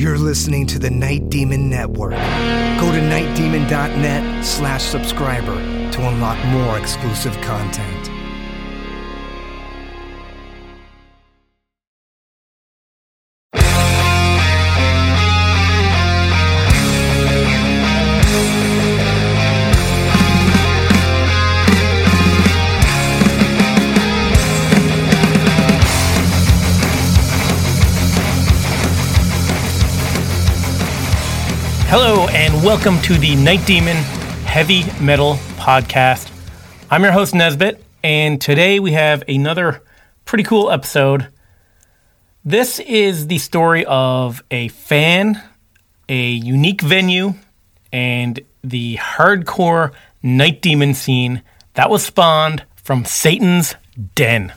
You're listening to the Night Demon Network. Go to nightdemon.net slash subscriber to unlock more exclusive content. Welcome to the Night Demon Heavy Metal Podcast. I'm your host, Nesbit, and today we have another pretty cool episode. This is the story of a fan, a unique venue, and the hardcore Night Demon scene that was spawned from Satan's Den.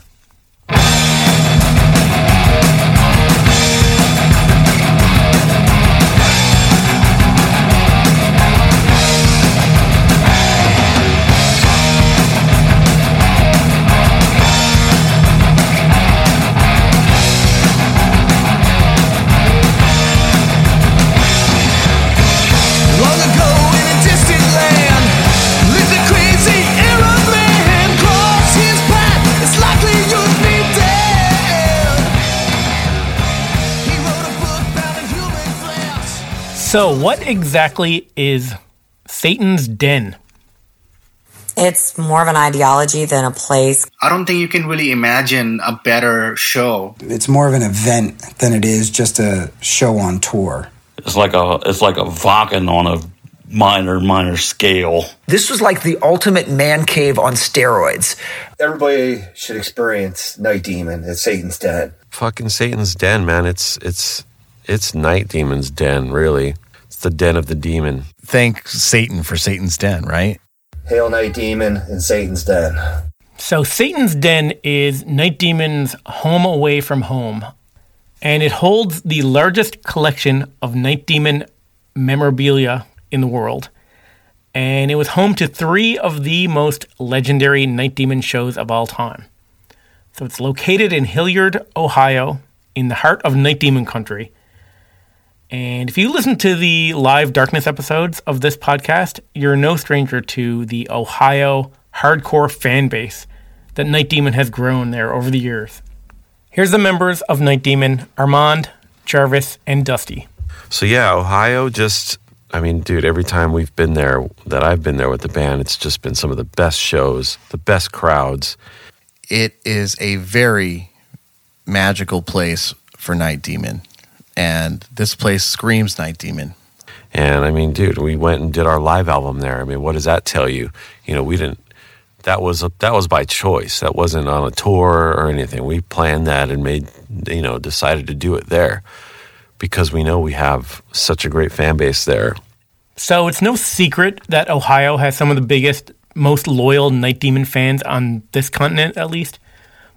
So, what exactly is Satan's Den? It's more of an ideology than a place. I don't think you can really imagine a better show. it's more of an event than it is just a show on tour. It's like a it's like a Wacken on a minor minor scale. This was like the ultimate man cave on steroids. Everybody should experience Night Demon at Satan's Den. fucking Satan's den, man. It's it's it's Night Demon's den, really. It's the den of the demon. thank Satan for Satan's den, right? Hail Night Demon in Satan's Den. So, Satan's Den is Night Demon's home away from home, and it holds the largest collection of Night Demon memorabilia in the world. And it was home to three of the most legendary Night Demon shows of all time. So, it's located in Hilliard, Ohio, in the heart of Night Demon country. And if you listen to the live Darkness episodes of this podcast, you're no stranger to the Ohio hardcore fan base that Night Demon has grown there over the years. Here's the members of Night Demon Armand, Jarvis, and Dusty. So yeah, Ohio just I mean, dude, every time we've been there that I've been there with the band, it's just been some of the best shows, the best crowds. It is a very magical place for Night Demon. And this place screams Night Demon. And I mean, dude, we went and did our live album there. I mean, what does that tell you? You know, we didn't that was that was by choice. That wasn't on a tour or anything. We planned that and made you know, decided to do it there because we know we have such a great fan base there. So it's no secret that Ohio has some of the biggest, most loyal Night Demon fans on this continent, at least.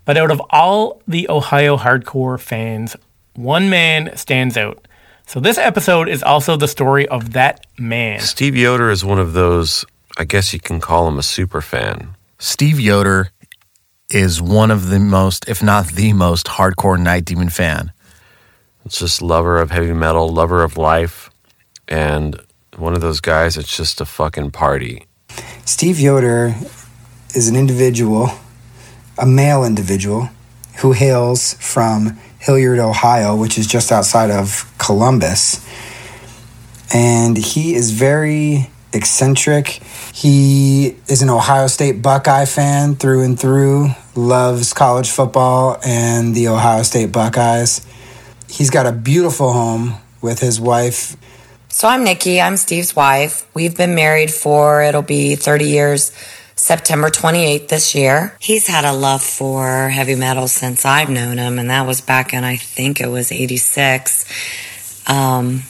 But out of all the Ohio hardcore fans, one man stands out. So this episode is also the story of that man. Steve Yoder is one of those, I guess you can call him a super fan. Steve Yoder is one of the most, if not the most, hardcore Night Demon fan. It's just lover of heavy metal, lover of life, and one of those guys that's just a fucking party. Steve Yoder is an individual, a male individual, who hails from Hilliard, Ohio, which is just outside of Columbus. And he is very eccentric. He is an Ohio State Buckeye fan through and through, loves college football and the Ohio State Buckeyes. He's got a beautiful home with his wife So I'm Nikki. I'm Steve's wife. We've been married for, it'll be 30 years, September 28th this year. He's had a love for heavy metal since I've known him, and that was back in, I think it was 86. Um,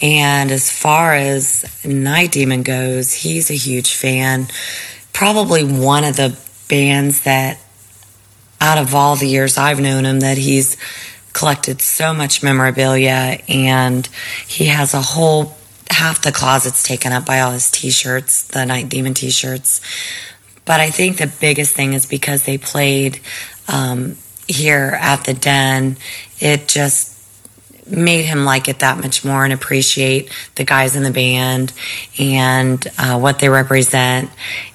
and as far as Night Demon goes, he's a huge fan. Probably one of the bands that, out of all the years I've known him, that he's collected so much memorabilia and he has a whole half the closet's taken up by all his t-shirts the night demon t-shirts but i think the biggest thing is because they played um, here at the den it just made him like it that much more and appreciate the guys in the band and uh, what they represent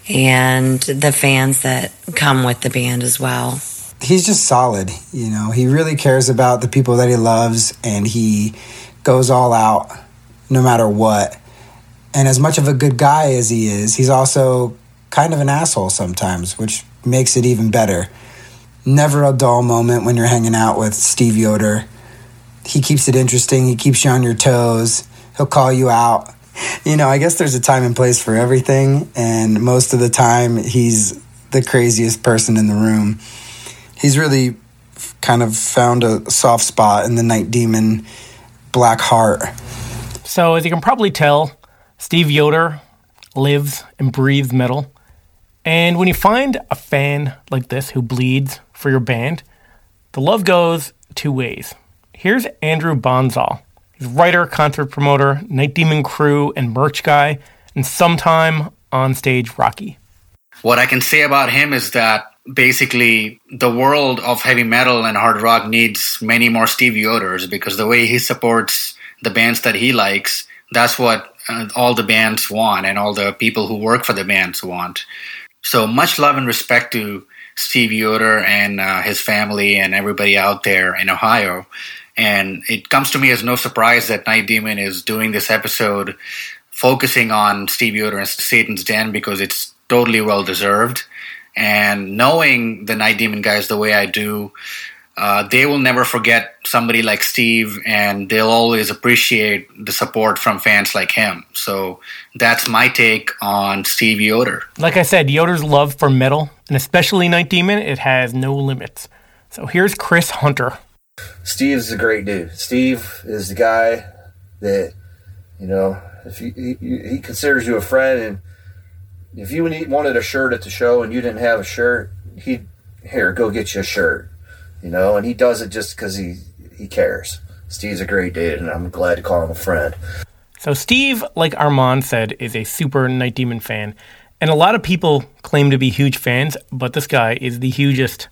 and the fans that come with the band as well. He's just solid, you know. He really cares about the people that he loves and he goes all out no matter what. And as much of a good guy as he is, he's also kind of an asshole sometimes, which makes it even better. Never a dull moment when you're hanging out with Steve Yoder. He keeps it interesting, he keeps you on your toes, he'll call you out. You know, I guess there's a time and place for everything, and most of the time, he's the craziest person in the room. He's really kind of found a soft spot in the Night Demon black heart. So, as you can probably tell, Steve Yoder lives and breathes metal. And when you find a fan like this who bleeds for your band, the love goes two ways. Here's Andrew Bonzal. He's writer, concert promoter, Night Demon crew, and merch guy, and sometime on stage Rocky. What I can say about him is that basically the world of heavy metal and hard rock needs many more Steve Yoders because the way he supports the bands that he likes, that's what uh, all the bands want and all the people who work for the bands want. So much love and respect to Steve Yoder and uh, his family and everybody out there in Ohio. And it comes to me as no surprise that Night Demon is doing this episode focusing on Steve Yoder and Satan's Den because it's totally well deserved. And knowing the Night Demon guys the way I do, uh, they will never forget somebody like Steve, and they'll always appreciate the support from fans like him. So that's my take on Steve Yoder. Like I said, Yoder's love for metal, and especially Night Demon, it has no limits. So here's Chris Hunter. Steve's a great dude. Steve is the guy that, you know, if you, he, he considers you a friend, and if you wanted a shirt at the show and you didn't have a shirt, he'd here go get you a shirt, you know, and he does it just because he he cares. Steve's a great dude, and I'm glad to call him a friend. So Steve, like Armand said, is a super Night Demon fan. And a lot of people claim to be huge fans, but this guy is the hugest.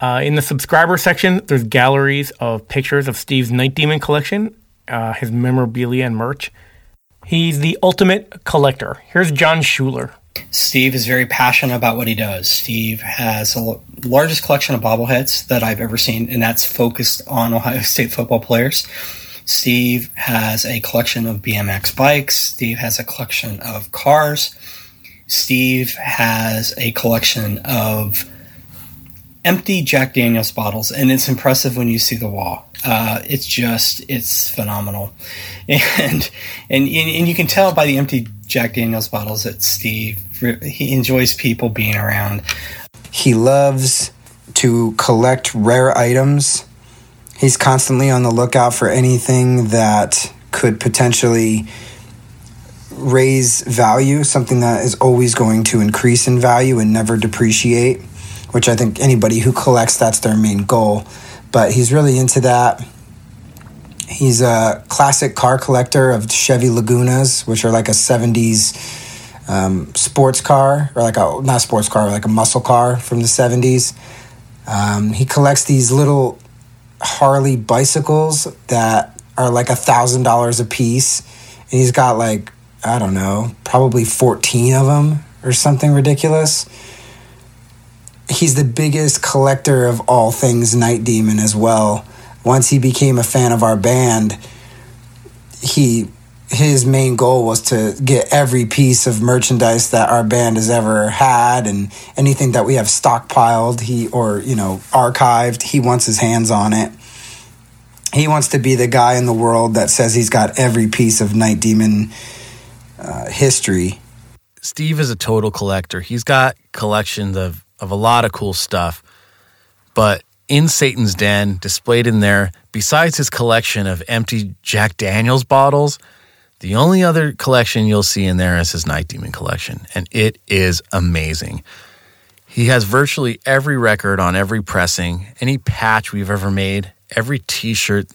Uh, in the subscriber section, there's galleries of pictures of Steve's Night Demon collection, uh, his memorabilia and merch. He's the ultimate collector. Here's John Schuler. Steve is very passionate about what he does. Steve has the largest collection of bobbleheads that I've ever seen, and that's focused on Ohio State football players. Steve has a collection of BMX bikes. Steve has a collection of cars. Steve has a collection of empty Jack Daniels bottles, and it's impressive when you see the wall. Uh, it's just it's phenomenal, and, and and you can tell by the empty Jack Daniels bottles that Steve he enjoys people being around. He loves to collect rare items. He's constantly on the lookout for anything that could potentially raise value, something that is always going to increase in value and never depreciate, which I think anybody who collects, that's their main goal. But he's really into that. He's a classic car collector of Chevy Lagunas, which are like a 70s um, sports car, or like a, not sports car, like a muscle car from the 70s. Um, he collects these little Harley bicycles that are like a thousand dollars a piece, and he's got like I don't know, probably fourteen of them or something ridiculous. He's the biggest collector of all things Night Demon as well. Once he became a fan of our band, he his main goal was to get every piece of merchandise that our band has ever had and anything that we have stockpiled he or you know archived he wants his hands on it he wants to be the guy in the world that says he's got every piece of night demon uh, history Steve is a total collector. He's got collections of, of a lot of cool stuff. But in Satan's Den, displayed in there, besides his collection of empty Jack Daniels bottles, the only other collection you'll see in there is his Night Demon collection, and it is amazing. He has virtually every record on every pressing, any patch we've ever made, every t shirt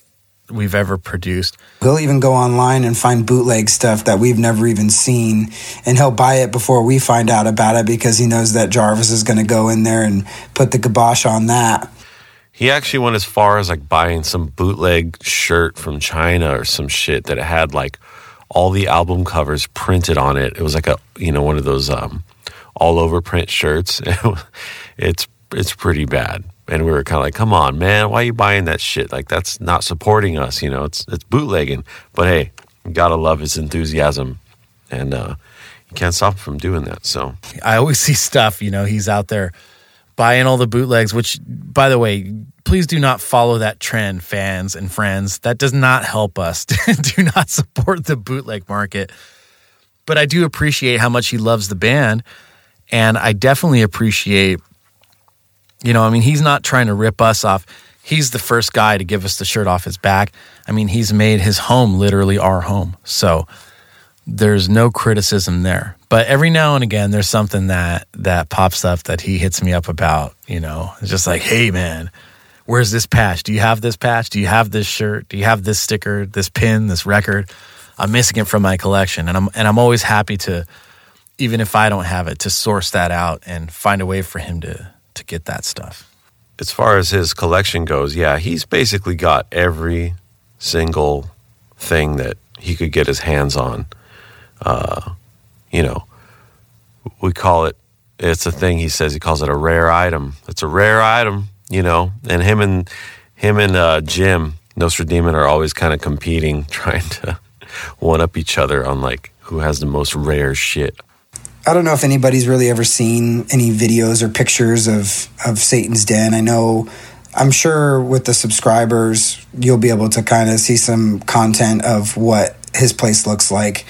we've ever produced. He'll even go online and find bootleg stuff that we've never even seen, and he'll buy it before we find out about it because he knows that Jarvis is going to go in there and put the kibosh on that. He actually went as far as like buying some bootleg shirt from China or some shit that had like all the album covers printed on it. It was like a you know one of those um, all over print shirts. it's it's pretty bad. And we were kind of like, "Come on, man, why are you buying that shit? Like that's not supporting us, you know. It's it's bootlegging." But hey, gotta love his enthusiasm, and uh, you can't stop him from doing that. So I always see stuff, you know, he's out there buying all the bootlegs, which, by the way, please do not follow that trend, fans and friends. That does not help us. do not support the bootleg market. But I do appreciate how much he loves the band. And I definitely appreciate, you know, I mean, he's not trying to rip us off. He's the first guy to give us the shirt off his back. I mean, he's made his home literally our home. So there's no criticism there. But every now and again, there's something that that pops up that he hits me up about. You know, it's just like, hey man, where's this patch? Do you have this patch? Do you have this shirt? Do you have this sticker, this pin, this record? I'm missing it from my collection, and I'm and I'm always happy to, even if I don't have it, to source that out and find a way for him to to get that stuff. as far as his collection goes, yeah, he's basically got every single thing that he could get his hands on. Uh, you know, we call it. It's a thing. He says he calls it a rare item. It's a rare item, you know. And him and him and uh, Jim Demon are always kind of competing, trying to one up each other on like who has the most rare shit. I don't know if anybody's really ever seen any videos or pictures of of Satan's Den. I know I'm sure with the subscribers you'll be able to kind of see some content of what his place looks like.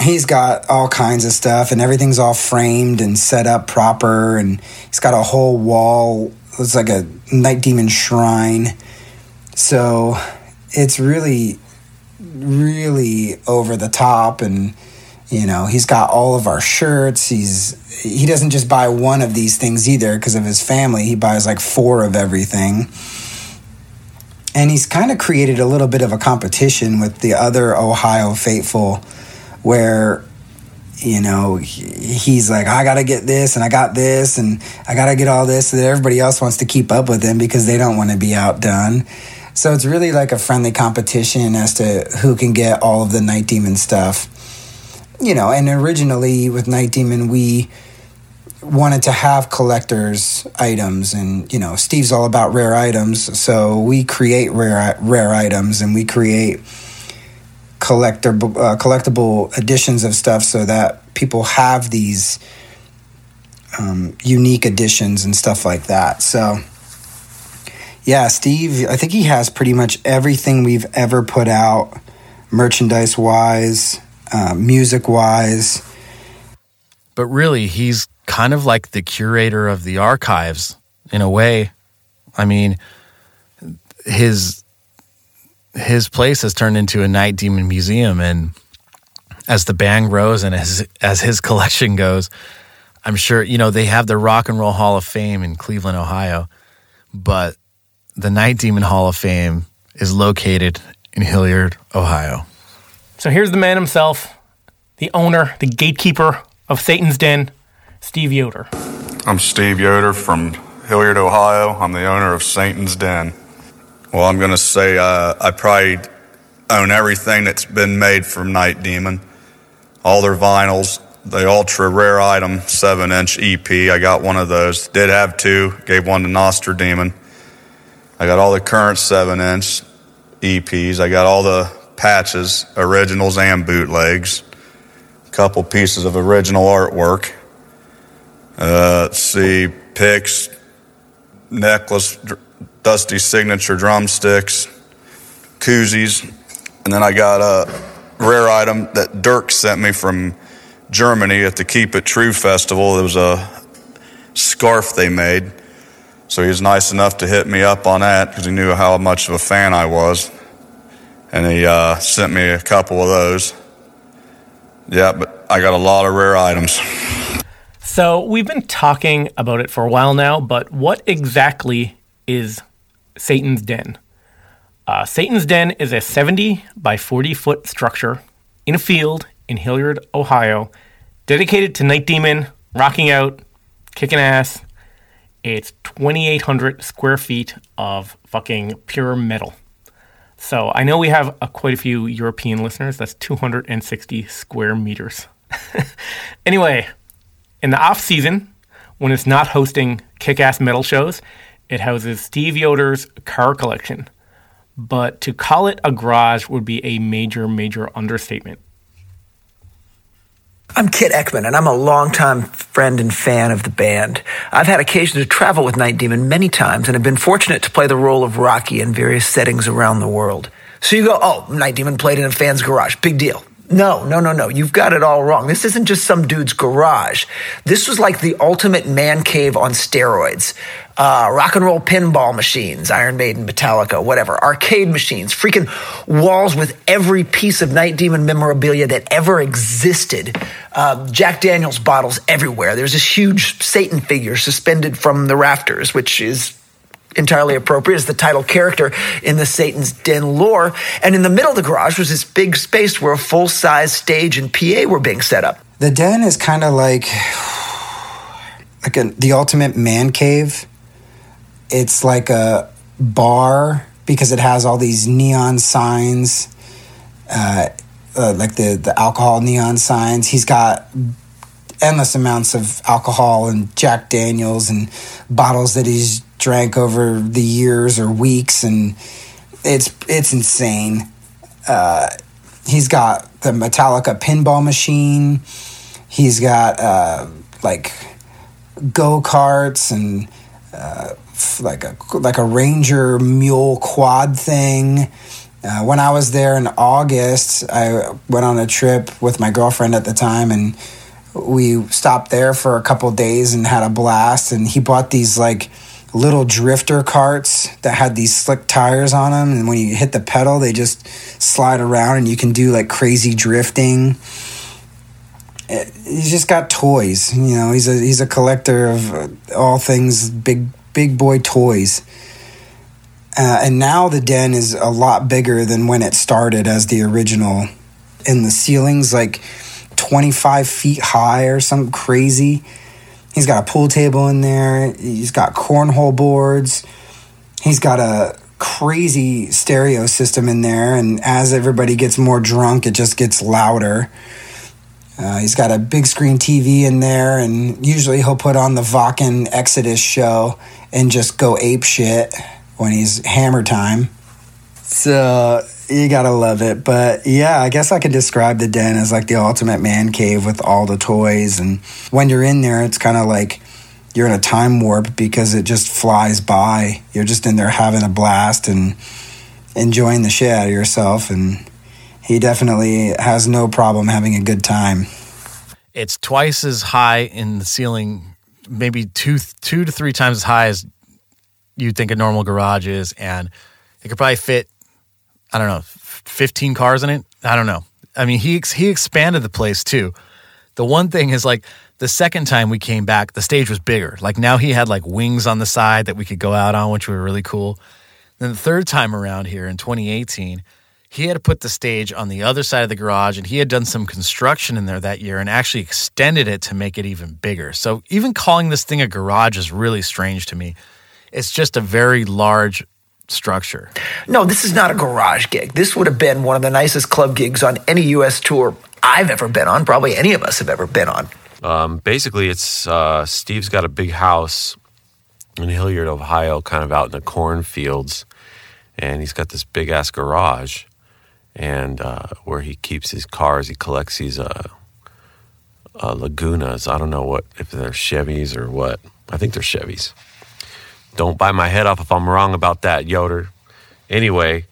He's got all kinds of stuff and everything's all framed and set up proper and he's got a whole wall it's like a night demon shrine. So it's really really over the top and you know he's got all of our shirts. He's he doesn't just buy one of these things either because of his family. He buys like four of everything. And he's kind of created a little bit of a competition with the other ohio faithful where you know he's like i gotta get this and i got this and i gotta get all this so that everybody else wants to keep up with him because they don't want to be outdone. So it's really like a friendly competition as to who can get all of the night demon stuff you know, and originally with Night Demon, we wanted to have collectors items, and you know, Steve's all about rare items, so we create rare rare items, and we create collector uh, collectible editions of stuff, so that people have these um, unique editions and stuff like that. So. Yeah, Steve, I think he has pretty much everything we've ever put out, merchandise wise, uh, music wise. But really, he's kind of like the curator of the archives in a way. I mean, his his place has turned into a night demon museum and as the band grows and as as his collection goes, I'm sure you know they have the Rock and Roll Hall of Fame in Cleveland, Ohio, but the Night Demon Hall of Fame is located in Hilliard, Ohio. So here's the man himself, the owner, the gatekeeper of Satan's Den, Steve Yoder. I'm Steve Yoder from Hilliard, Ohio. I'm the owner of Satan's Den. Well, I'm going to say uh, I probably own everything that's been made from Night Demon. All their vinyls, the Ultra Rare Item 7 inch EP. I got one of those. Did have two, gave one to Nostra Demon. I got all the current 7 inch EPs. I got all the patches, originals and bootlegs. A couple pieces of original artwork. Uh, let's see, picks, necklace, dr- dusty signature drumsticks, koozies, and then I got a rare item that Dirk sent me from Germany at the Keep It True festival. It was a scarf they made. So he was nice enough to hit me up on that because he knew how much of a fan I was. And he uh, sent me a couple of those. Yeah, but I got a lot of rare items. So we've been talking about it for a while now, but what exactly is Satan's Den? Uh, Satan's Den is a 70 by 40 foot structure in a field in Hilliard, Ohio, dedicated to Night Demon, rocking out, kicking ass. It's 2,800 square feet of fucking pure metal. So I know we have quite a few European listeners. That's 260 square meters. anyway, in the off season, when it's not hosting kick ass metal shows, it houses Steve Yoder's car collection. But to call it a garage would be a major, major understatement. I'm Kit Ekman, and I'm a longtime friend and fan of the band. I've had occasion to travel with Night Demon many times and have been fortunate to play the role of Rocky in various settings around the world. So you go, oh, Night Demon played in a fan's garage. Big deal. No, no, no, no. You've got it all wrong. This isn't just some dude's garage. This was like the ultimate man cave on steroids. Uh, rock and roll pinball machines, Iron Maiden, Metallica, whatever, arcade machines, freaking walls with every piece of Night Demon memorabilia that ever existed. Uh, Jack Daniels bottles everywhere. There's this huge Satan figure suspended from the rafters, which is entirely appropriate as the title character in the Satan's Den lore. And in the middle of the garage was this big space where a full size stage and PA were being set up. The den is kind of like like a, the ultimate man cave. It's like a bar because it has all these neon signs, uh, uh, like the the alcohol neon signs. He's got endless amounts of alcohol and Jack Daniels and bottles that he's drank over the years or weeks, and it's it's insane. Uh, he's got the Metallica pinball machine. He's got uh, like go karts and uh, like a like a Ranger mule quad thing. Uh, when I was there in August, I went on a trip with my girlfriend at the time, and we stopped there for a couple days and had a blast. And he bought these like little drifter carts that had these slick tires on them, and when you hit the pedal, they just slide around, and you can do like crazy drifting. Uh, He's just got toys, you know. He's a he's a collector of uh, all things big big boy toys. Uh, and now the den is a lot bigger than when it started as the original. And the ceiling's like 25 feet high or something crazy. He's got a pool table in there. He's got cornhole boards. He's got a crazy stereo system in there. And as everybody gets more drunk, it just gets louder. Uh, he's got a big screen TV in there, and usually he'll put on the Wacken Exodus show and just go ape shit when he's hammer time. So you gotta love it. But yeah, I guess I could describe the den as like the ultimate man cave with all the toys. And when you're in there, it's kind of like you're in a time warp because it just flies by. You're just in there having a blast and enjoying the shit out of yourself. And he definitely has no problem having a good time. It's twice as high in the ceiling, maybe two two to three times as high as you'd think a normal garage is, and it could probably fit. I don't know, fifteen cars in it. I don't know. I mean, he he expanded the place too. The one thing is like the second time we came back, the stage was bigger. Like now he had like wings on the side that we could go out on, which were really cool. Then the third time around here in 2018, he had put the stage on the other side of the garage and he had done some construction in there that year and actually extended it to make it even bigger. So even calling this thing a garage is really strange to me. It's just a very large structure. No, this is not a garage gig. This would have been one of the nicest club gigs on any U.S. tour I've ever been on. Probably any of us have ever been on. Um, basically, it's uh, Steve's got a big house in Hilliard, Ohio, kind of out in the cornfields, and he's got this big ass garage, and uh, where he keeps his cars. He collects these uh, uh, Lagunas. I don't know what if they're Chevys or what. I think they're Chevys. Don't bite my head off if I'm wrong about that, Yoder. Anyway,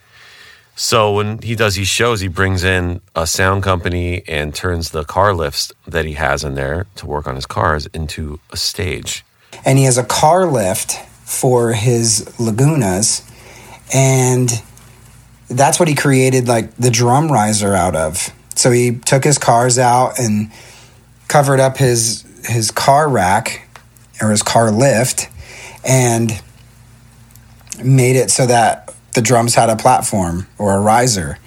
so when he does these shows, he brings in a sound company and turns the car lifts that he has in there to work on his cars into a stage. and he has a car lift for his Lagunas, and that's what he created like the drum riser out of. So he took his cars out and covered up his his car rack or his car lift and made it so that the drums had a platform or a riser,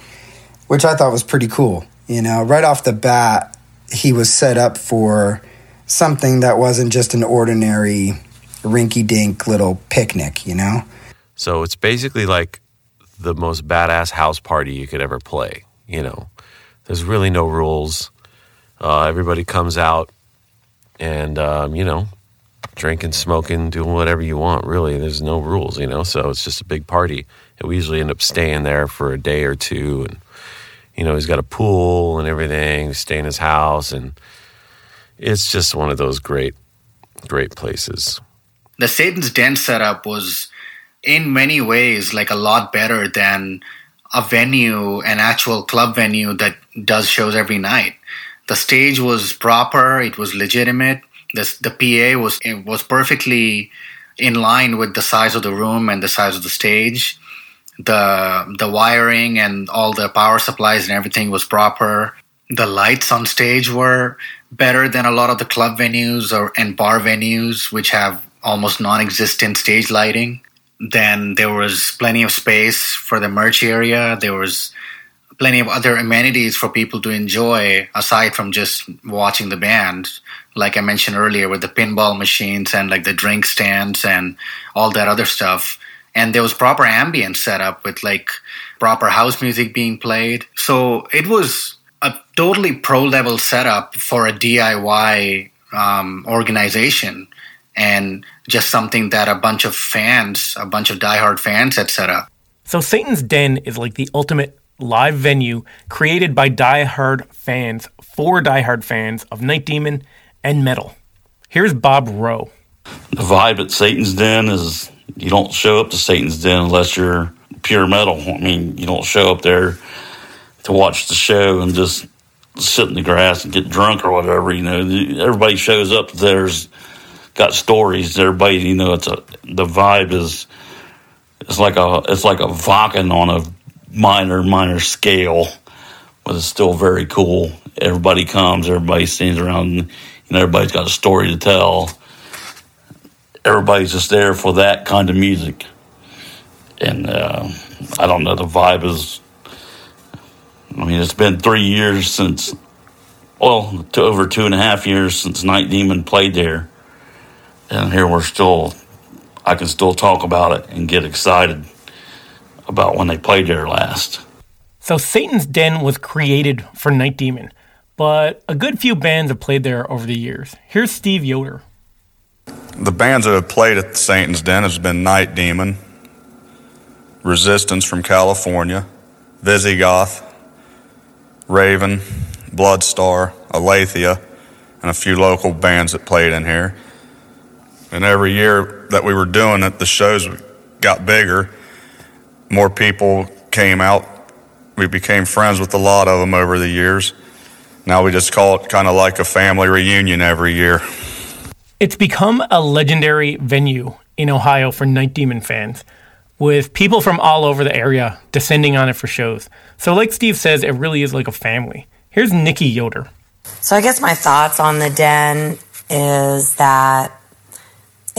which I thought was pretty cool. You know, right off the bat, he was set up for something that wasn't just an ordinary rinky dink little picnic, you know? So it's basically like the most badass house party you could ever play. You know, there's really no rules. Uh, everybody comes out and, um, you know, drinking, smoking, doing whatever you want, really. There's no rules, you know, so it's just a big party. And we usually end up staying there for a day or two. And, you know, he's got a pool and everything, we stay in his house. And it's just one of those great, great places. The Satan's Den setup was in many ways like a lot better than a venue, an actual club venue that does shows every night. The stage was proper, it was legitimate. The, the PA was was perfectly in line with the size of the room and the size of the stage. The the wiring and all the power supplies and everything was proper. The lights on stage were better than a lot of the club venues or and bar venues which have almost non-existent stage lighting then there was plenty of space for the merch area. There was plenty of other amenities for people to enjoy aside from just watching the band. Like I mentioned earlier, with the pinball machines and like the drink stands and all that other stuff. And there was proper ambience set up with like proper house music being played. So it was a totally pro level setup for a DIY um, organization and just something that a bunch of fans, a bunch of diehard fans had set up. So Satan's Den is like the ultimate live venue created by diehard fans for diehard fans of Night Demon and metal. Here's Bob Rowe. The vibe at Satan's Den is you don't show up to Satan's Den unless you're pure metal. I mean, you don't show up there to watch the show and just sit in the grass and get drunk or whatever. You know, everybody shows up. There's got stories. Everybody, you know, it's a the vibe is it's like a it's like a Wacken on a minor minor scale, but it's still very cool. Everybody comes, everybody stands around, and everybody's got a story to tell. Everybody's just there for that kind of music, and uh, I don't know. The vibe is. I mean, it's been three years since, well, to over two and a half years since Night Demon played there and here we're still I can still talk about it and get excited about when they played there last. So Satan's Den was created for Night Demon, but a good few bands have played there over the years. Here's Steve Yoder. The bands that have played at Satan's Den has been Night Demon, Resistance from California, Visigoth, Raven, Bloodstar, Aletheia, and a few local bands that played in here. And every year that we were doing it, the shows got bigger. More people came out. We became friends with a lot of them over the years. Now we just call it kind of like a family reunion every year. It's become a legendary venue in Ohio for Night Demon fans, with people from all over the area descending on it for shows. So, like Steve says, it really is like a family. Here's Nikki Yoder. So I guess my thoughts on the den is that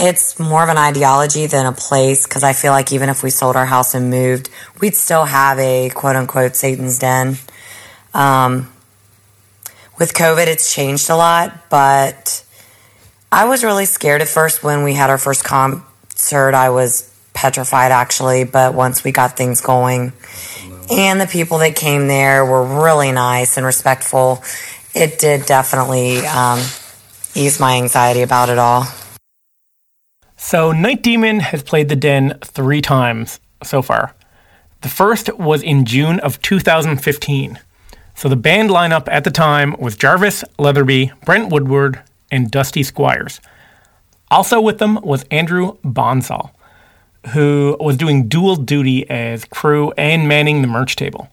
it's more of an ideology than a place because I feel like even if we sold our house and moved, we'd still have a quote unquote Satan's den. Um, with COVID, it's changed a lot, but I was really scared at first when we had our first concert. I was petrified actually, but once we got things going and the people that came there were really nice and respectful, it did definitely um, ease my anxiety about it all. So, Night Demon has played the Den three times so far. The first was in June of 2015. So, the band lineup at the time was Jarvis Leatherby, Brent Woodward, and Dusty Squires. Also with them was Andrew Bonsall, who was doing dual duty as crew and manning the merch table.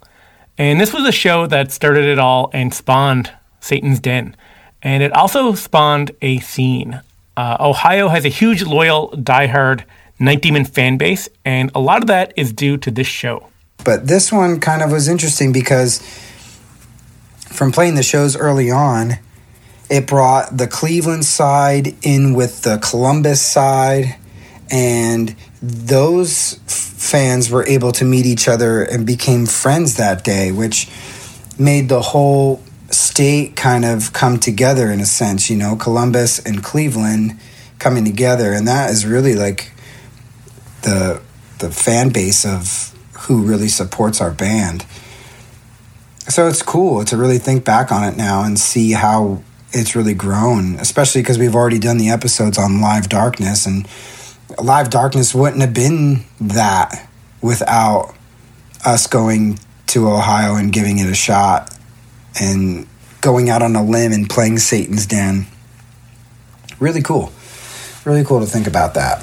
And this was a show that started it all and spawned Satan's Den. And it also spawned a scene uh, Ohio has a huge, loyal, diehard Night Demon fan base, and a lot of that is due to this show. But this one kind of was interesting because from playing the shows early on, it brought the Cleveland side in with the Columbus side, and those fans were able to meet each other and became friends that day, which made the whole state kind of come together in a sense. You know, Columbus and Cleveland coming together, and that is really like the the fan base of who really supports our band. So it's cool to really think back on it now and see how it's really grown, especially because we've already done the episodes on Live Darkness, and Live Darkness wouldn't have been that without us going to Ohio and giving it a shot and going out on a limb and playing Satan's Den. Really cool. Really cool to think about that.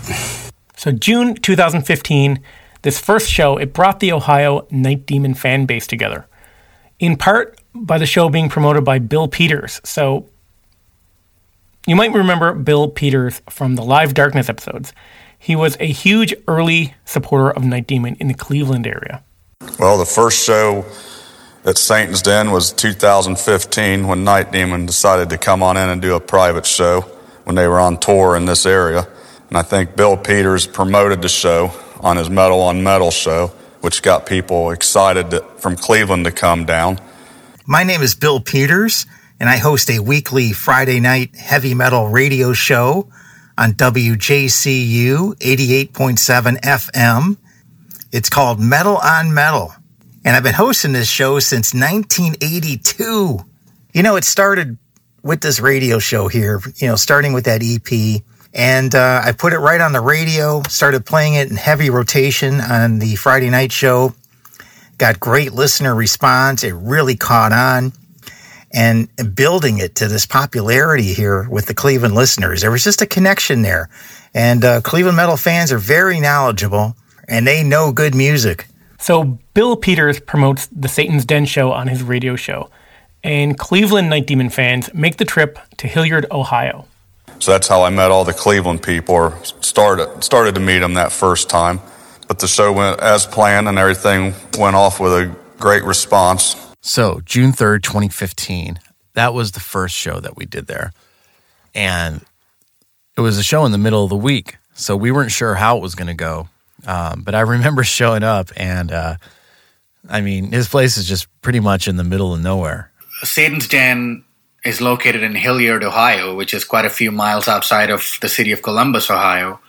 So June 2015, this first show, it brought the Ohio Night Demon fan base together. In part by the show being promoted by Bill Peters. So you might remember Bill Peters from the Live Darkness episodes. He was a huge early supporter of Night Demon in the Cleveland area. Well, the first show at Satan's Den was 2015 when Night Demon decided to come on in and do a private show when they were on tour in this area. And I think Bill Peters promoted the show on his Metal on Metal show, which got people excited to, from Cleveland to come down. My name is Bill Peters, and I host a weekly Friday night heavy metal radio show on WJCU 88.7 FM. It's called Metal on Metal, and I've been hosting this show since 1982. You know, it started with this radio show here, you know, starting with that EP. And uh, I put it right on the radio, started playing it in heavy rotation on the Friday night show. Got great listener response. It really caught on. And building it to this popularity here with the Cleveland listeners, there was just a connection there. And uh, Cleveland metal fans are very knowledgeable and they know good music. So Bill Peters promotes the Satan's Den show on his radio show, and Cleveland Night Demon fans make the trip to Hilliard, Ohio. So that's how I met all the Cleveland people, or started started to meet them that first time. But the show went as planned, and everything went off with a great response. So, June 3rd, 2015, that was the first show that we did there. And it was a show in the middle of the week. So, we weren't sure how it was going to go. Um, but I remember showing up, and uh, I mean, his place is just pretty much in the middle of nowhere. Satan's Den is located in Hilliard, Ohio, which is quite a few miles outside of the city of Columbus, Ohio.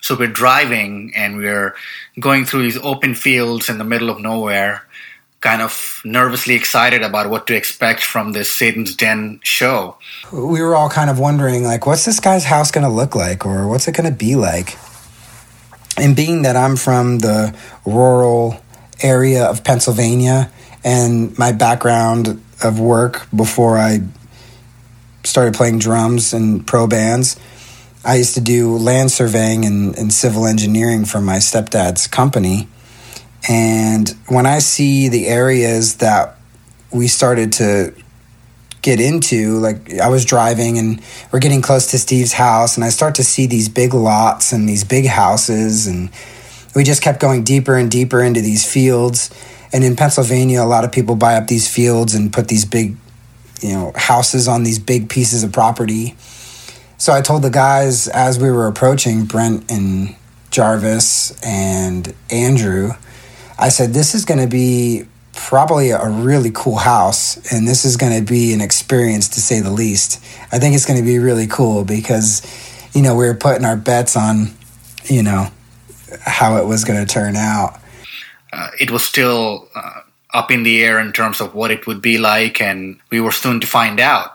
So we're driving and we're going through these open fields in the middle of nowhere, kind of nervously excited about what to expect from this Satan's Den show. We were all kind of wondering, like, what's this guy's house going to look like, or what's it going to be like? And being that I'm from the rural area of Pennsylvania and my background of work before I started playing drums in pro bands, I used to do land surveying and, and civil engineering for my stepdad's company. And when I see the areas that we started to get into, like I was driving and we're getting close to Steve's house, and I start to see these big lots and these big houses, and we just kept going deeper and deeper into these fields. And in Pennsylvania, a lot of people buy up these fields and put these big, you know, houses on these big pieces of property. So I told the guys as we were approaching Brent and Jarvis and Andrew, I said, This is going to be probably a really cool house, and this is going to be an experience to say the least. I think it's going to be really cool because, you know, we were putting our bets on, you know, how it was going to turn out. Uh, it was still uh, up in the air in terms of what it would be like, and we were soon to find out.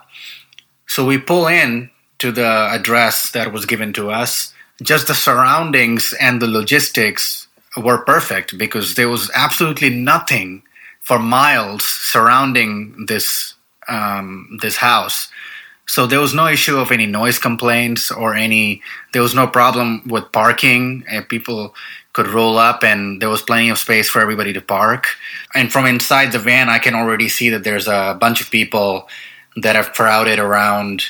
So we pull in to the address that was given to us. Just the surroundings and the logistics were perfect because there was absolutely nothing for miles surrounding this um, this house. So there was no issue of any noise complaints or any. There was no problem with parking. And people could roll up, and there was plenty of space for everybody to park. And from inside the van, I can already see that there's a bunch of people that have crowded around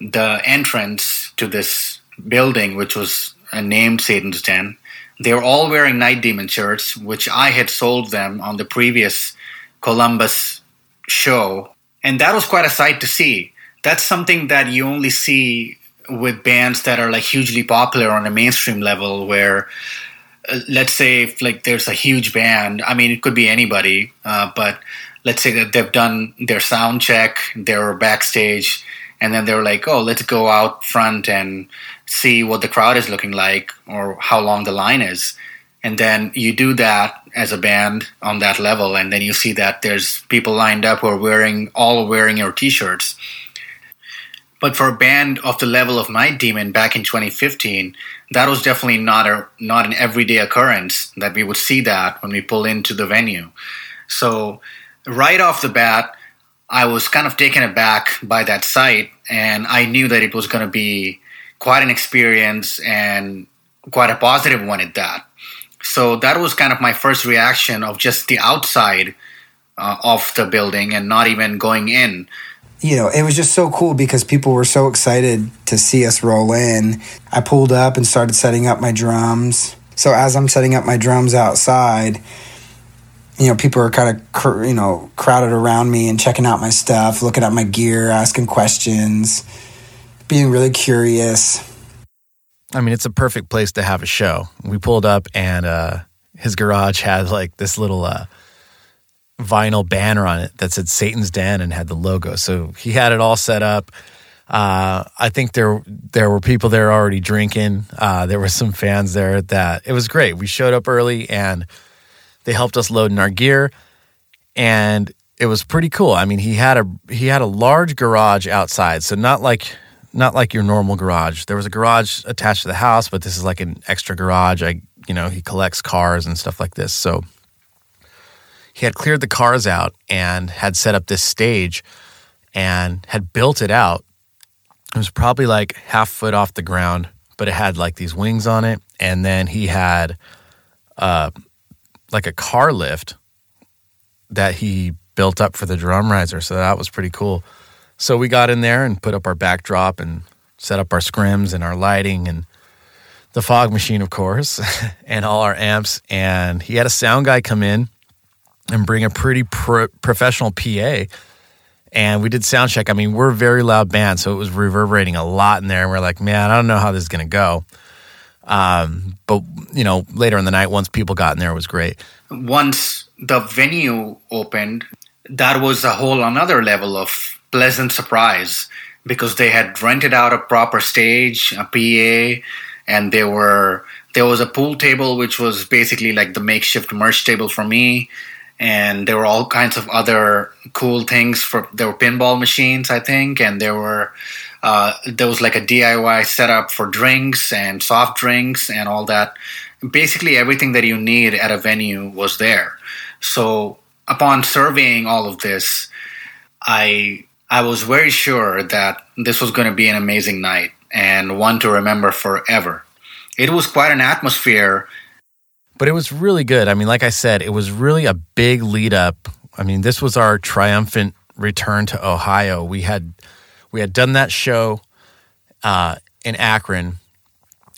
the entrance to this building, which was uh, named Satan's Den. They were all wearing Night Demon shirts, which I had sold them on the previous Columbus show. And that was quite a sight to see. That's something that you only see with bands that are like hugely popular on a mainstream level where uh, let's say if like there's a huge band i mean it could be anybody uh, but let's say that they've done their sound check they're backstage and then they're like, "Oh, let's go out front and see what the crowd is looking like or how long the line is." And then you do that as a band on that level, and then you see that there's people lined up who are wearing all wearing your T-shirts. But for a band of the level of Night Demon back in 2015, that was definitely not a not an everyday occurrence that we would see that when we pull into the venue. So right off the bat, I was kind of taken aback by that sight, and I knew that it was going to be quite an experience and quite a positive one at that. So that was kind of my first reaction of just the outside uh, of the building and not even going in. you know, it was just so cool because people were so excited to see us roll in. I pulled up and started setting up my drums. So as I'm setting up my drums outside, you know, people are kind of, cr- you know, crowded around me and checking out my stuff, looking at my gear, asking questions, being really curious. I mean, it's a perfect place to have a show. We pulled up and uh, his garage had like this little uh, vinyl banner on it that said Satan's Den and had the logo. So he had it all set up. Uh, I think there there were people there already drinking. Uh, there were some fans there that it was great. We showed up early and they helped us load in our gear, and it was pretty cool. I mean, he had a he had a large garage outside, so not like not like your normal garage. There was a garage attached to the house, but this is like an extra garage. I you know he collects cars and stuff like this, so he had cleared the cars out and had set up this stage and had built it out. It was probably like half foot off the ground, but it had like these wings on it. And then he had uh, like a car lift that he built up for the drum riser. So that was pretty cool. So we got in there and put up our backdrop and set up our scrims and our lighting and the fog machine, of course, and all our amps. And he had a sound guy come in and bring a pretty pro- professional PA. And we did sound check. I mean, we're a very loud band, so it was reverberating a lot in there. And we're like, man, I don't know how this is going to go. Um, but, you know, later in the night, once people got in there, it was great. Once the venue opened, that was a whole another level of pleasant surprise because they had rented out a proper stage, a PA, and there were there was a pool table which was basically like the makeshift merch table for me. And there were all kinds of other cool things for there were pinball machines i think and there were uh, there was like a diy setup for drinks and soft drinks and all that. Basically everything that you need at a venue was there. So upon surveying all of this i i was very sure that this was going to be an amazing night and one to remember forever it was quite an atmosphere but it was really good. I mean, like I said, it was really a big lead up. I mean, this was our triumphant return to Ohio. We had we had done that show uh, in Akron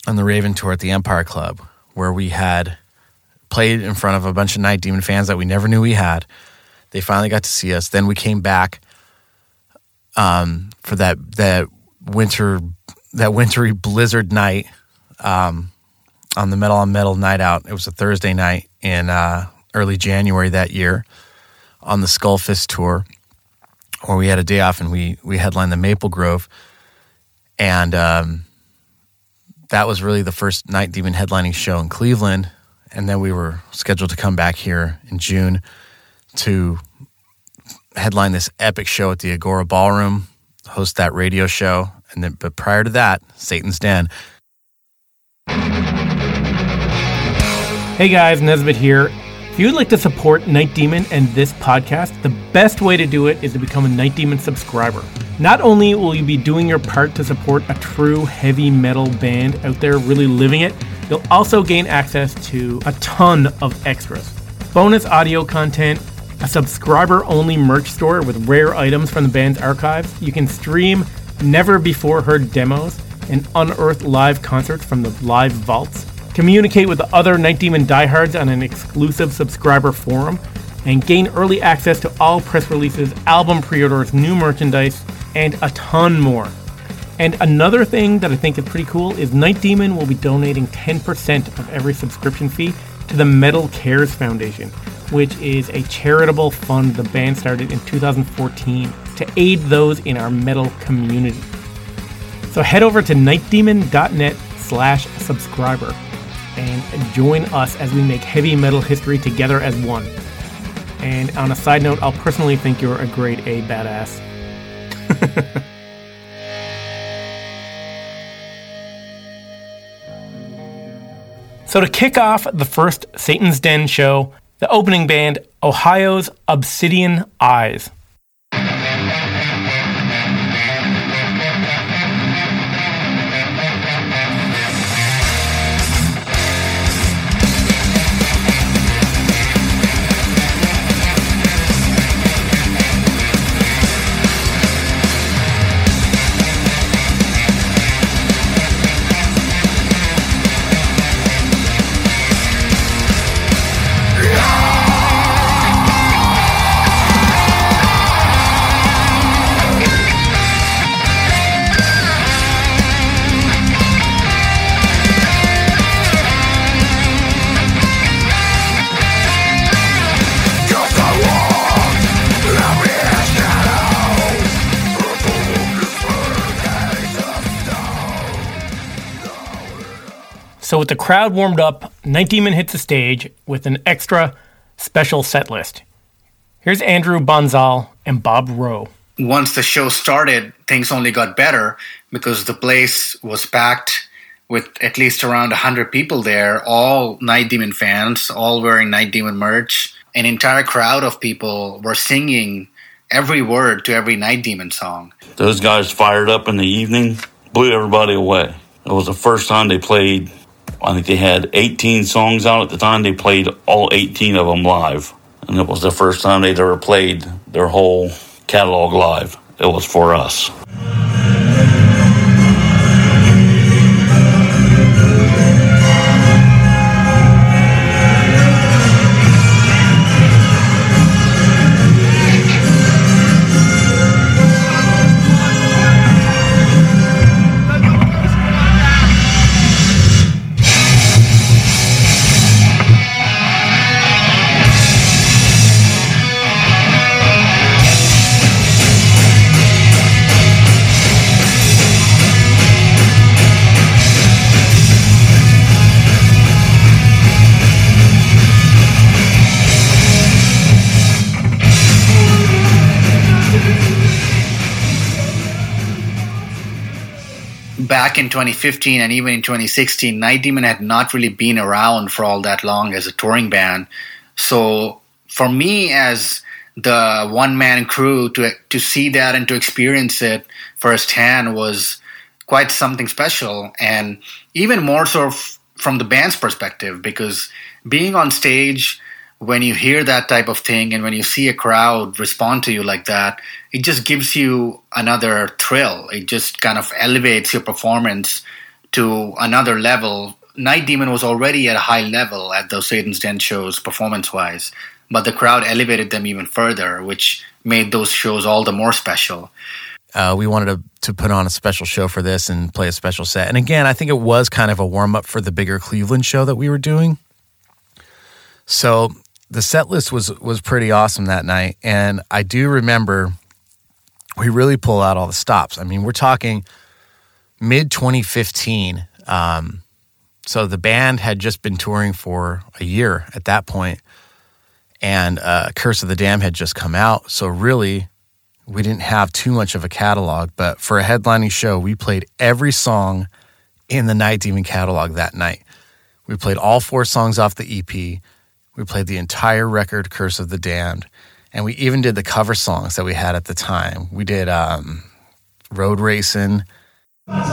on the Raven tour at the Empire Club, where we had played in front of a bunch of Night Demon fans that we never knew we had. They finally got to see us. Then we came back um, for that that winter that wintry blizzard night. Um, on the Metal on Metal night out. It was a Thursday night in uh, early January that year on the Skullfist tour, where we had a day off and we we headlined the Maple Grove, and um, that was really the first Night Demon headlining show in Cleveland. And then we were scheduled to come back here in June to headline this epic show at the Agora Ballroom, host that radio show, and then but prior to that, Satan's Den. Hey guys, Nesbitt here. If you'd like to support Night Demon and this podcast, the best way to do it is to become a Night Demon subscriber. Not only will you be doing your part to support a true heavy metal band out there really living it, you'll also gain access to a ton of extras. Bonus audio content, a subscriber only merch store with rare items from the band's archives. You can stream never before heard demos and unearth live concerts from the live vaults communicate with the other Night Demon diehards on an exclusive subscriber forum, and gain early access to all press releases, album pre orders, new merchandise, and a ton more. And another thing that I think is pretty cool is Night Demon will be donating 10% of every subscription fee to the Metal Cares Foundation, which is a charitable fund the band started in 2014 to aid those in our metal community. So head over to nightdemon.net slash subscriber and join us as we make heavy metal history together as one. And on a side note, I'll personally think you're a grade A badass. so to kick off the first Satan's Den show, the opening band, Ohio's Obsidian Eyes. With the crowd warmed up, Night Demon hits the stage with an extra special set list. Here's Andrew Bonzal and Bob Rowe. Once the show started, things only got better because the place was packed with at least around 100 people there, all Night Demon fans, all wearing Night Demon merch. An entire crowd of people were singing every word to every Night Demon song. Those guys fired up in the evening, blew everybody away. It was the first time they played I think they had 18 songs out at the time. They played all 18 of them live. And it was the first time they'd ever played their whole catalog live. It was for us. Back in 2015 and even in 2016, Night Demon had not really been around for all that long as a touring band. So for me, as the one man crew, to to see that and to experience it firsthand was quite something special, and even more so f- from the band's perspective, because being on stage when you hear that type of thing and when you see a crowd respond to you like that, it just gives you another thrill. It just kind of elevates your performance to another level. Night Demon was already at a high level at those Satan's Den shows performance wise, but the crowd elevated them even further, which made those shows all the more special. Uh, we wanted to, to put on a special show for this and play a special set. And again, I think it was kind of a warm up for the bigger Cleveland show that we were doing. So the set list was was pretty awesome that night, and I do remember we really pull out all the stops. I mean, we're talking mid 2015. Um, so the band had just been touring for a year at that point, and uh, Curse of the Damned had just come out. So really, we didn't have too much of a catalog. But for a headlining show, we played every song in the Night Demon catalog that night. We played all four songs off the EP. We played the entire record, Curse of the Damned, and we even did the cover songs that we had at the time. We did um, Road Racing. Thank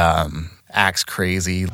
um, Axe Crazy.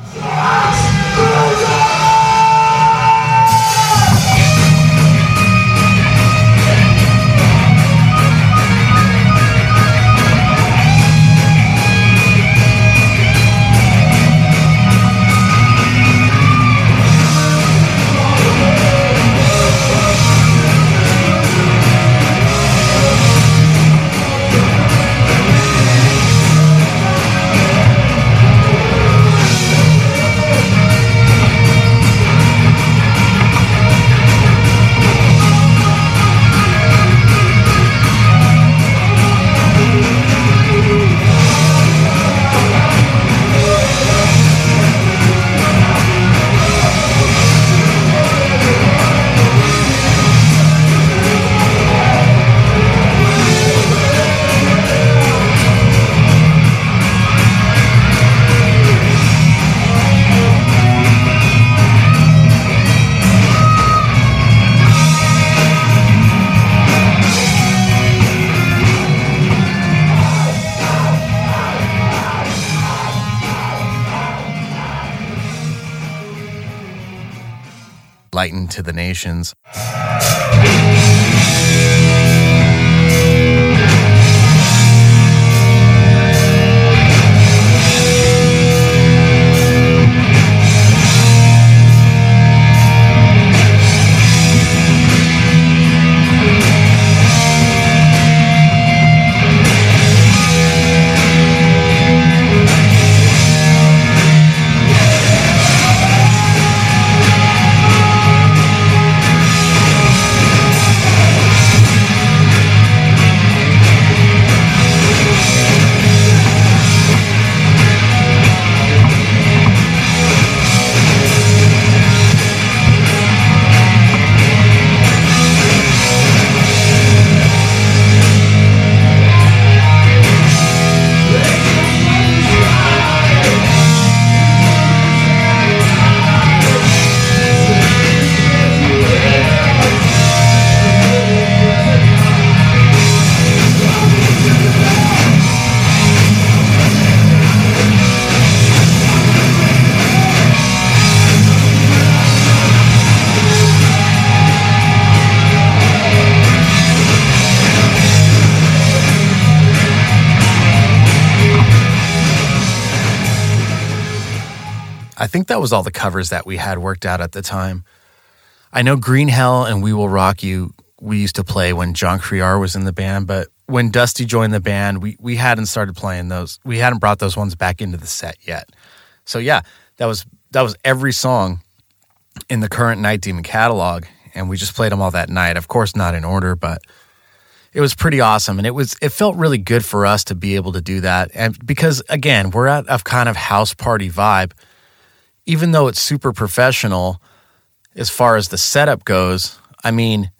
To the Nations. That was all the covers that we had worked out at the time. I know Green Hell and We Will Rock You we used to play when John Criar was in the band, but when Dusty joined the band, we we hadn't started playing those. We hadn't brought those ones back into the set yet. So yeah, that was that was every song in the current Night Demon catalog, and we just played them all that night. Of course, not in order, but it was pretty awesome, and it was it felt really good for us to be able to do that, and because again, we're at a kind of house party vibe, even though it's super professional as far as the setup goes. I mean,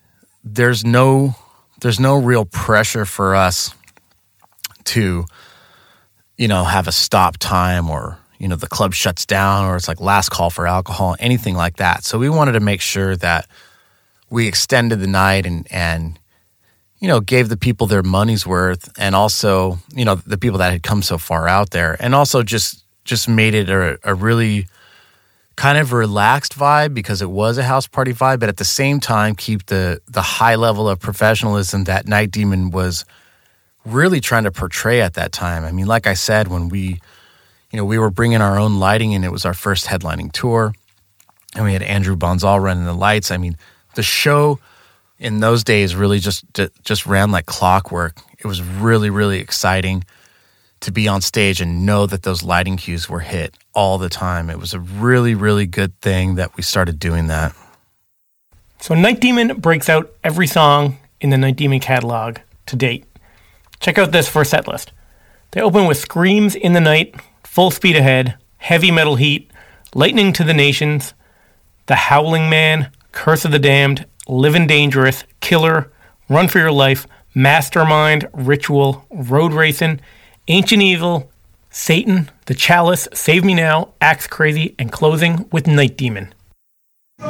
there's no there's no real pressure for us to you know have a stop time or you know the club shuts down or it's like last call for alcohol anything like that so we wanted to make sure that we extended the night and and you know gave the people their money's worth and also you know the people that had come so far out there and also just just made it a, a really kind of relaxed vibe because it was a house party vibe, but at the same time keep the the high level of professionalism that Night Demon was really trying to portray at that time. I mean, like I said, when we, you know, we were bringing our own lighting and it was our first headlining tour, and we had Andrew Bonzal running the lights. I mean, the show in those days really just just ran like clockwork. It was really really exciting to be on stage and know that those lighting cues were hit all the time. It was a really, really good thing that we started doing that. So Night Demon breaks out every song in the Night Demon catalog to date. Check out this a set list. They open with Screams in the Night, Full Speed Ahead, Heavy Metal Heat, Lightning to the Nations, The Howling Man, Curse of the Damned, Living Dangerous, Killer, Run for Your Life, Mastermind, Ritual, Road Racing, Ancient Evil, Satan, The Chalice, Save Me Now, Axe Crazy, and closing with Night Demon. the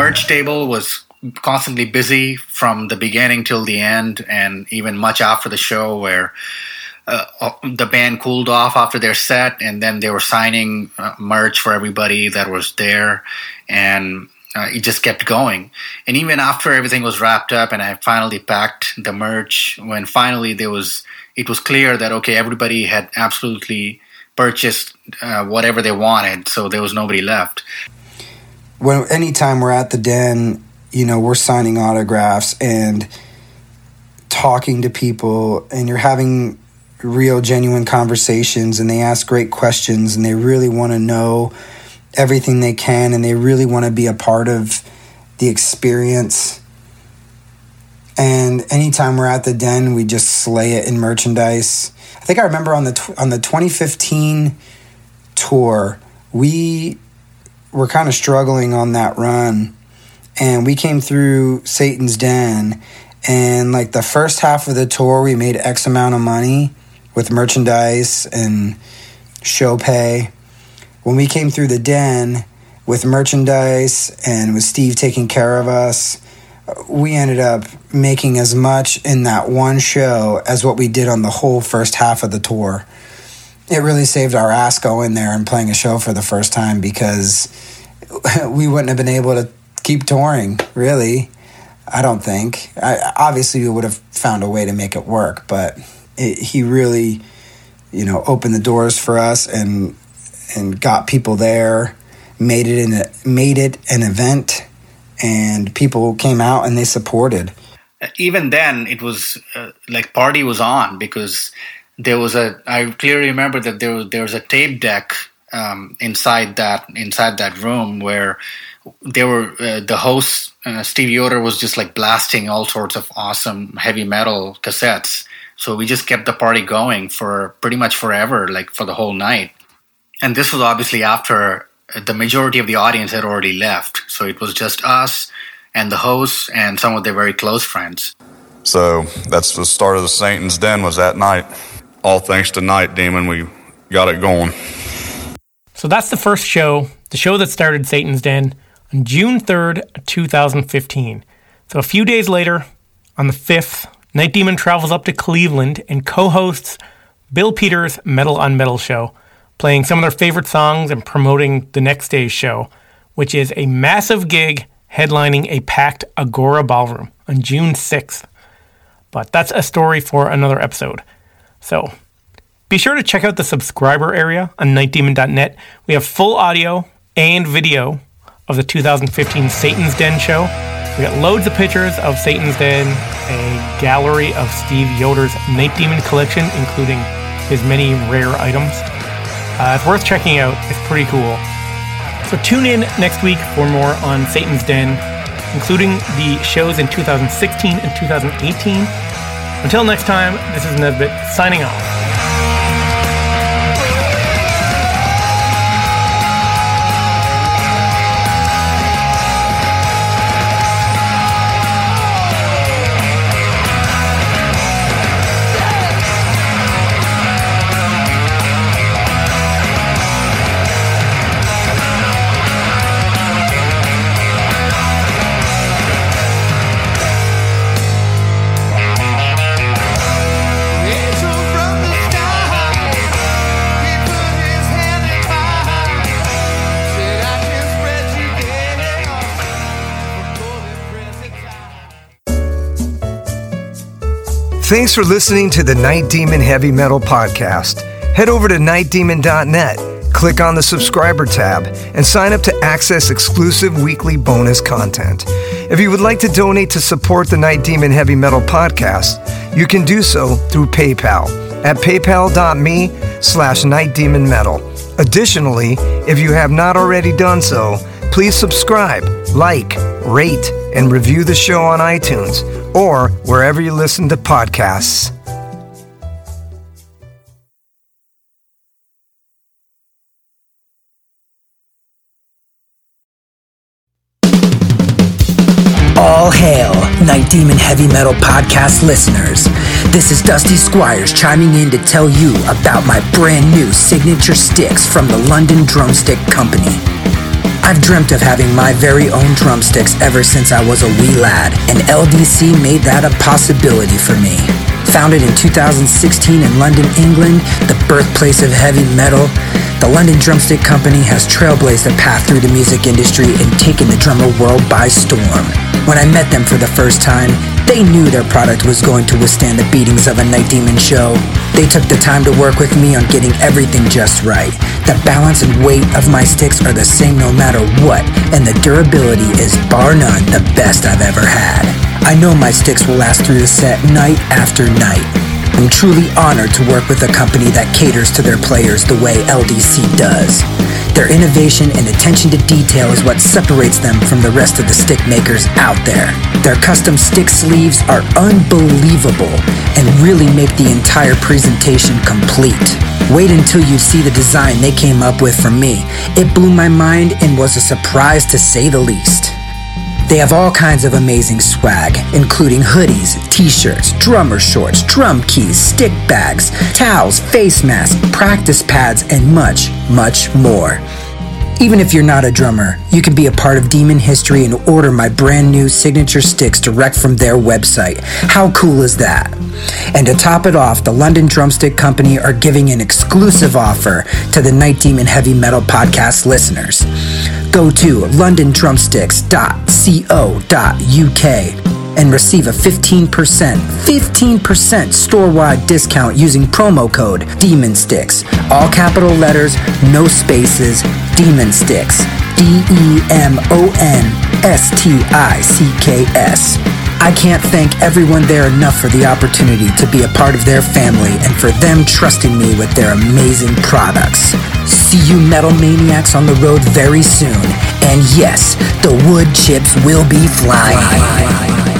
merch table was constantly busy from the beginning till the end, and even much after the show, where uh, uh, the band cooled off after their set, and then they were signing uh, merch for everybody that was there, and uh, it just kept going. And even after everything was wrapped up, and I finally packed the merch, when finally there was, it was clear that okay, everybody had absolutely purchased uh, whatever they wanted, so there was nobody left. When anytime we're at the den, you know, we're signing autographs and talking to people, and you're having real, genuine conversations, and they ask great questions, and they really want to know everything they can, and they really want to be a part of the experience. And anytime we're at the den, we just slay it in merchandise. I think I remember on the tw- on the 2015 tour, we were kind of struggling on that run, and we came through Satan's Den, and like the first half of the tour, we made X amount of money with merchandise and show pay. When we came through the den with merchandise and with Steve taking care of us, we ended up making as much in that one show as what we did on the whole first half of the tour. It really saved our ass going there and playing a show for the first time because we wouldn't have been able to keep touring, really. I don't think. I, obviously, we would have found a way to make it work, but it, he really, you know, opened the doors for us and and got people there, made it in a, made it an event, and people came out and they supported. Even then, it was uh, like party was on because there was a. I clearly remember that there was there was a tape deck um, inside that inside that room where they were uh, the host uh, Steve Yoder was just like blasting all sorts of awesome heavy metal cassettes. So we just kept the party going for pretty much forever, like for the whole night. And this was obviously after the majority of the audience had already left. So it was just us and the hosts and some of their very close friends. So that's the start of the Satan's Den was that night. All thanks to Night Demon, we got it going. So that's the first show, the show that started Satan's Den on June 3rd, 2015. So a few days later, on the 5th, Night Demon travels up to Cleveland and co hosts Bill Peters' Metal on Metal show, playing some of their favorite songs and promoting the next day's show, which is a massive gig headlining a packed Agora Ballroom on June 6th. But that's a story for another episode. So be sure to check out the subscriber area on nightdemon.net. We have full audio and video of the 2015 Satan's Den show. We got loads of pictures of Satan's Den, a gallery of Steve Yoder's Night Demon collection, including his many rare items. Uh, it's worth checking out. It's pretty cool. So tune in next week for more on Satan's Den, including the shows in 2016 and 2018. Until next time, this is Nesbitt signing off. Thanks for listening to the Night Demon Heavy Metal Podcast. Head over to nightdemon.net, click on the subscriber tab, and sign up to access exclusive weekly bonus content. If you would like to donate to support the Night Demon Heavy Metal Podcast, you can do so through PayPal at paypal.me slash nightdemonmetal. Additionally, if you have not already done so, please subscribe, like, rate, and review the show on iTunes or wherever you listen to podcasts. All hail, Night Demon Heavy Metal Podcast listeners. This is Dusty Squires chiming in to tell you about my brand new signature sticks from the London Drumstick Company. I've dreamt of having my very own drumsticks ever since I was a wee lad, and LDC made that a possibility for me. Founded in 2016 in London, England, the birthplace of heavy metal, the London Drumstick Company has trailblazed a path through the music industry and taken the drummer world by storm. When I met them for the first time, they knew their product was going to withstand the beatings of a Night Demon show. They took the time to work with me on getting everything just right. The balance and weight of my sticks are the same no matter what, and the durability is bar none the best I've ever had. I know my sticks will last through the set night after night. I'm truly honored to work with a company that caters to their players the way LDC does. Their innovation and attention to detail is what separates them from the rest of the stick makers out there. Their custom stick sleeves are unbelievable and really make the entire presentation complete. Wait until you see the design they came up with for me. It blew my mind and was a surprise to say the least. They have all kinds of amazing swag, including hoodies, t-shirts, drummer shorts, drum keys, stick bags, towels, face masks, practice pads, and much, much more. Even if you're not a drummer, you can be a part of Demon history and order my brand new signature sticks direct from their website. How cool is that? And to top it off, the London Drumstick Company are giving an exclusive offer to the Night Demon Heavy Metal Podcast listeners. Go to londondrumsticks.co.uk and receive a 15%, 15% store-wide discount using promo code Demon Sticks. All capital letters, no spaces, Demon Sticks. D M O N S T I can't thank everyone there enough for the opportunity to be a part of their family and for them trusting me with their amazing products. See you metal maniacs on the road very soon. And yes, the wood chips will be flying.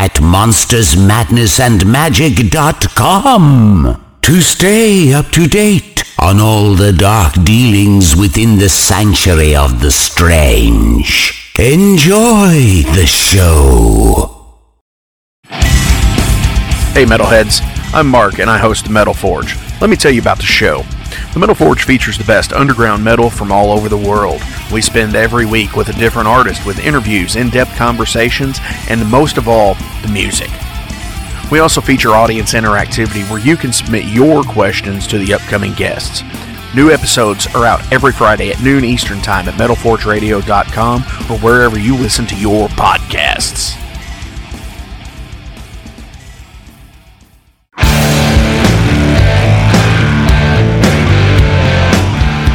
at monstersmadnessandmagic.com to stay up to date on all the dark dealings within the sanctuary of the strange. Enjoy the show. Hey, Metalheads. I'm Mark, and I host Metal Forge. Let me tell you about the show. The Metal Forge features the best underground metal from all over the world. We spend every week with a different artist with interviews, in depth conversations, and most of all, the music. We also feature audience interactivity where you can submit your questions to the upcoming guests. New episodes are out every Friday at noon Eastern Time at MetalForgeRadio.com or wherever you listen to your podcasts.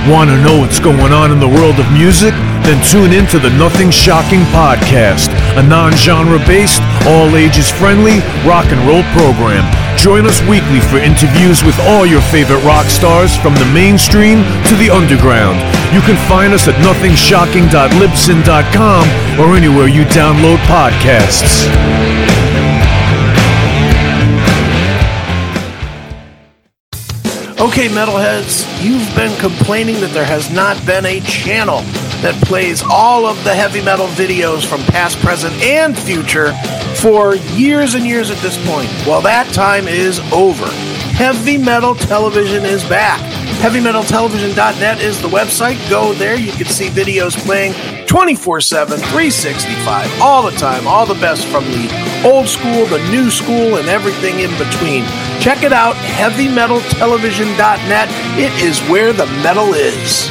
Want to know what's going on in the world of music? Then tune in to the Nothing Shocking podcast, a non genre based, all ages friendly rock and roll program. Join us weekly for interviews with all your favorite rock stars from the mainstream to the underground. You can find us at nothingshocking.libsyn.com or anywhere you download podcasts. Okay, metalheads, you've been complaining that there has not been a channel that plays all of the heavy metal videos from past, present, and future for years and years at this point. Well, that time is over. Heavy Metal Television is back. HeavyMetalTelevision.net is the website. Go there. You can see videos playing 24 7, 365, all the time, all the best from the old school, the new school, and everything in between. Check it out, HeavyMetalTelevision.net. It is where the metal is.